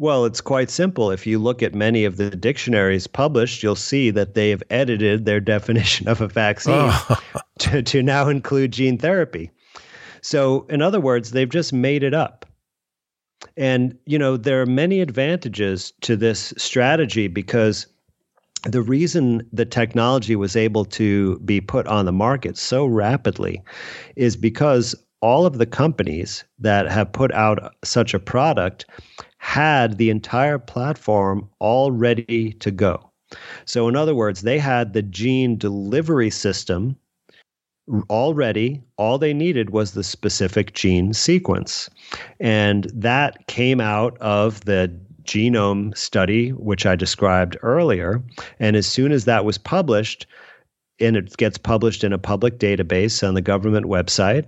Well, it's quite simple. If you look at many of the dictionaries published, you'll see that they have edited their definition of a vaccine oh. to, to now include gene therapy. So, in other words, they've just made it up. And, you know, there are many advantages to this strategy because the reason the technology was able to be put on the market so rapidly is because all of the companies that have put out such a product had the entire platform all ready to go. So, in other words, they had the gene delivery system already. All they needed was the specific gene sequence. And that came out of the genome study, which I described earlier. And as soon as that was published, and it gets published in a public database on the government website,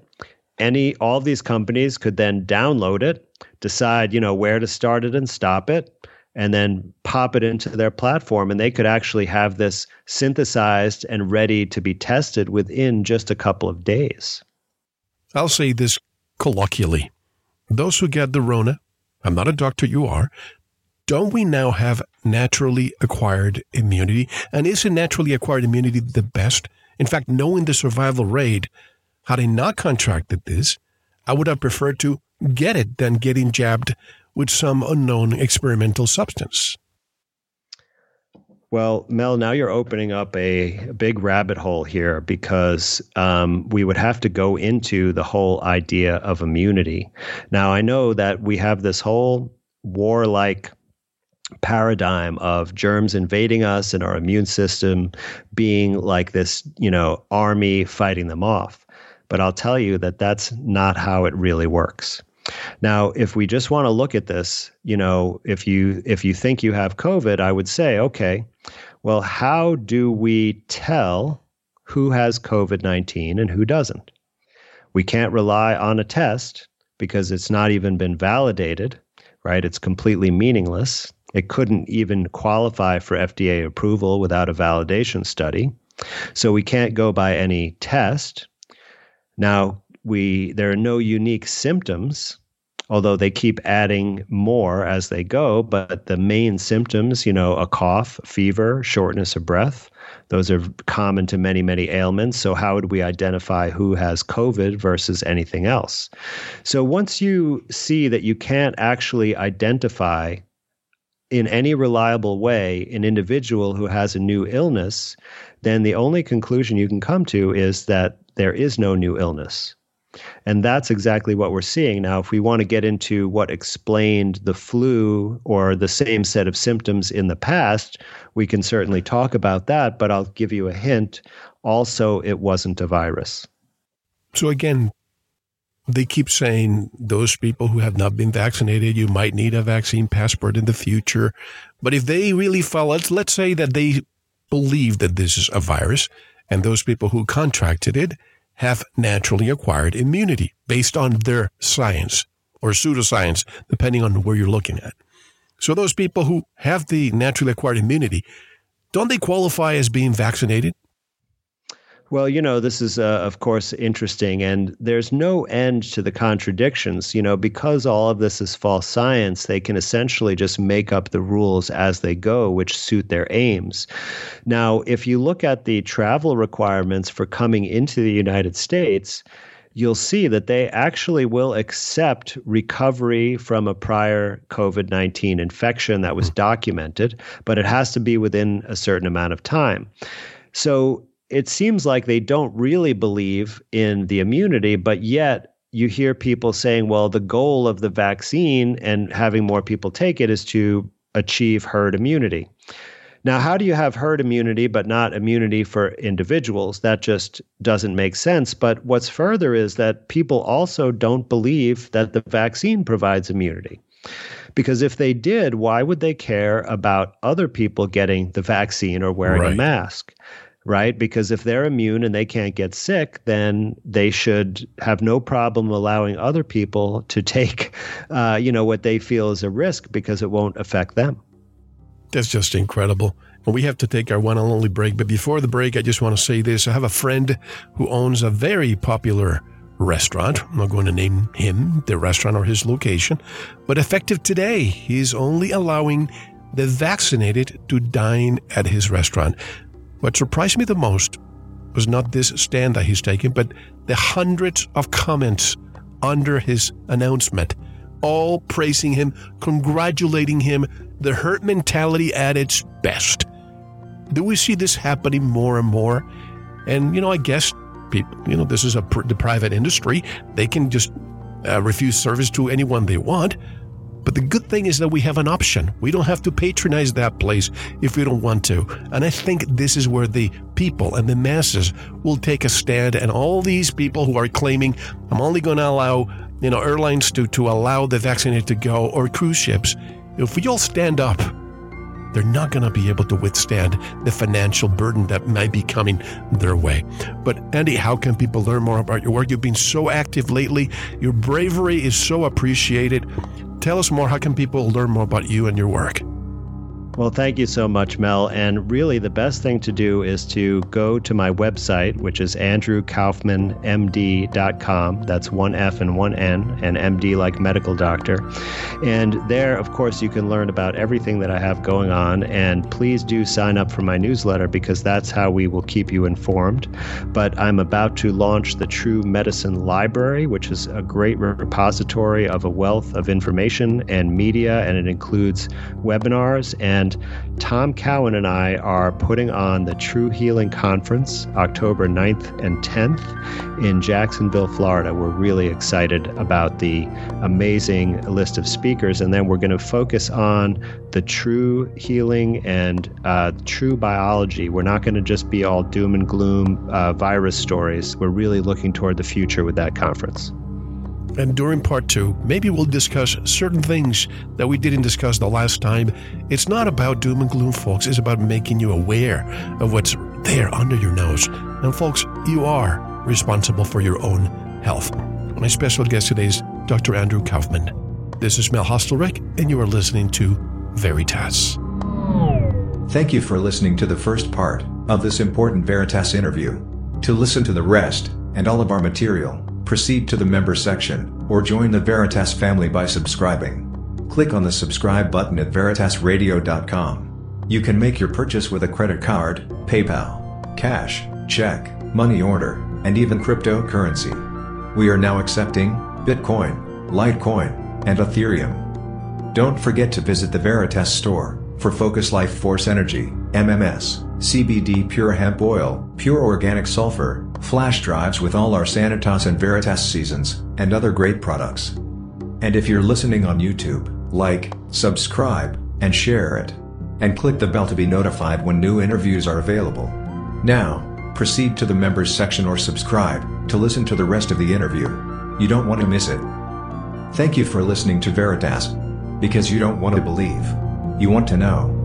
any all these companies could then download it, decide, you know, where to start it and stop it, and then pop it into their platform and they could actually have this synthesized and ready to be tested within just a couple of days. I'll say this colloquially. Those who get the Rona, I'm not a doctor, you are, don't we now have naturally acquired immunity? And isn't naturally acquired immunity the best? In fact, knowing the survival rate, had I not contracted this, I would have preferred to get it than getting jabbed with some unknown experimental substance. Well, Mel, now you're opening up a, big rabbit hole here because um, we would have to go into the whole idea of immunity. Now, I know that we have this whole warlike paradigm of germs invading us and our immune system being like this, you know, army fighting them off. But I'll tell you that that's not how it really works. Now, if we just want to look at this, you know, if you if you think you have COVID, I would say, okay, well, how do we tell who has COVID-19 and who doesn't? We can't rely on a test because it's not even been validated, right? It's completely meaningless. It couldn't even qualify for FDA approval without a validation study. So we can't go by any test. Now, we there are no unique symptoms although they keep adding more as they go but the main symptoms you know a cough fever shortness of breath those are common to many many ailments. So how would we identify who has covid versus anything else? So once you see that you can't actually identify in any reliable way an individual who has a new illness then the only conclusion you can come to is that there is no new illness and that's exactly what we're seeing. Now, if we want to get into what explained the flu or the same set of symptoms in the past, we can certainly talk about that. But I'll give you a hint. Also, it wasn't a virus. So, again, they keep saying those people who have not been vaccinated, you might need a vaccine passport in the future. But if they really follow, let's, let's say that they believe that this is a virus, and those people who contracted it have naturally acquired immunity based on their science or pseudoscience, depending on where you're looking at. So those people who have the naturally acquired immunity, don't they qualify as being vaccinated? Well, you know, this is, uh, of course, interesting, and there's no end to the contradictions. You know, because all of this is false science, they can essentially just make up the rules as they go, which suit their aims. Now, if you look at the travel requirements for coming into the United States, you'll see that they actually will accept recovery from a prior COVID 19 infection that was documented, but it has to be within a certain amount of time. So it seems like they don't really believe in the immunity, but yet you hear people saying, well, the goal of the vaccine and having more people take it is to achieve herd immunity. Now, how do you have herd immunity but not immunity for individuals? That just doesn't make sense. But what's further is that people also don't believe that the vaccine provides immunity. Because if they did, why would they care about other people getting the vaccine or wearing right. a mask? Right? Because if they're immune and they can't get sick, then they should have no problem allowing other people to take, uh, you know, what they feel is a risk because it won't affect them. That's just incredible. We have to take our one and only break. But before the break, I just want to say this. I have a friend who owns a very popular restaurant. I'm not going to name him, the restaurant, or his location. But effective today, he's only allowing the vaccinated to dine at his restaurant. What surprised me the most was not this stand that he's taking, but the hundreds of comments under his announcement, all praising him, congratulating him, the hurt mentality at its best. Do we see this happening more and more? And, you know, I guess people, you know, this is a pr- the private industry. They can just uh, refuse service to anyone they want. But the good thing is that we have an option. We don't have to patronize that place if we don't want to. And I think this is where the people and the masses will take a stand. And all these people who are claiming, I'm only going to allow, you know, airlines to, to allow the vaccinated to go or cruise ships, if we all stand up, they're not going to be able to withstand the financial burden that might be coming their way. But Andy, how can people learn more about your work? You've been so active lately. Your bravery is so appreciated. Tell us more. How can people learn more about you and your work? Well, thank you so much, Mel. And really, the best thing to do is to go to my website, which is andrewkaufmanmd.com. That's one F and one N, and MD like medical doctor. And there, of course, you can learn about everything that I have going on. And please do sign up for my newsletter because that's how we will keep you informed. But I'm about to launch the True Medicine Library, which is a great repository of a wealth of information and media, and it includes webinars and And Tom Cowan and I are putting on the True Healing Conference October 9th and 10th in Jacksonville, Florida. We're really excited about the amazing list of speakers. And then we're going to focus on the true healing and uh, true biology. We're not going to just be all doom and gloom uh, virus stories. We're really looking toward the future with that conference. And during part two, maybe we'll discuss certain things that we didn't discuss the last time. It's not about doom and gloom, folks. It's about making you aware of what's there under your nose. And, folks, you are responsible for your own health. My special guest today is Dr. Andrew Kaufman. This is Mel Hostelrick, and you are listening to Veritas. Thank you for listening to the first part of this important Veritas interview. To listen to the rest and all of our material, proceed to the member section, or join the Veritas family by subscribing. Click on the subscribe button at veritasradio.com. You can make your purchase with a credit card, PayPal, cash, check, money order, and even cryptocurrency. We are now accepting Bitcoin, Litecoin, and Ethereum. Don't forget to visit the Veritas store for Focus Life Force Energy, MMS, CBD Pure Hemp Oil, Pure Organic Sulfur, flash drives with all our Sanitas and Veritas seasons, and other great products. And if you're listening on YouTube, like, subscribe, and share it. And click the bell to be notified when new interviews are available. Now, proceed to the members section or subscribe to listen to the rest of the interview. You don't want to miss it. Thank you for listening to Veritas. Because you don't want to believe. You want to know.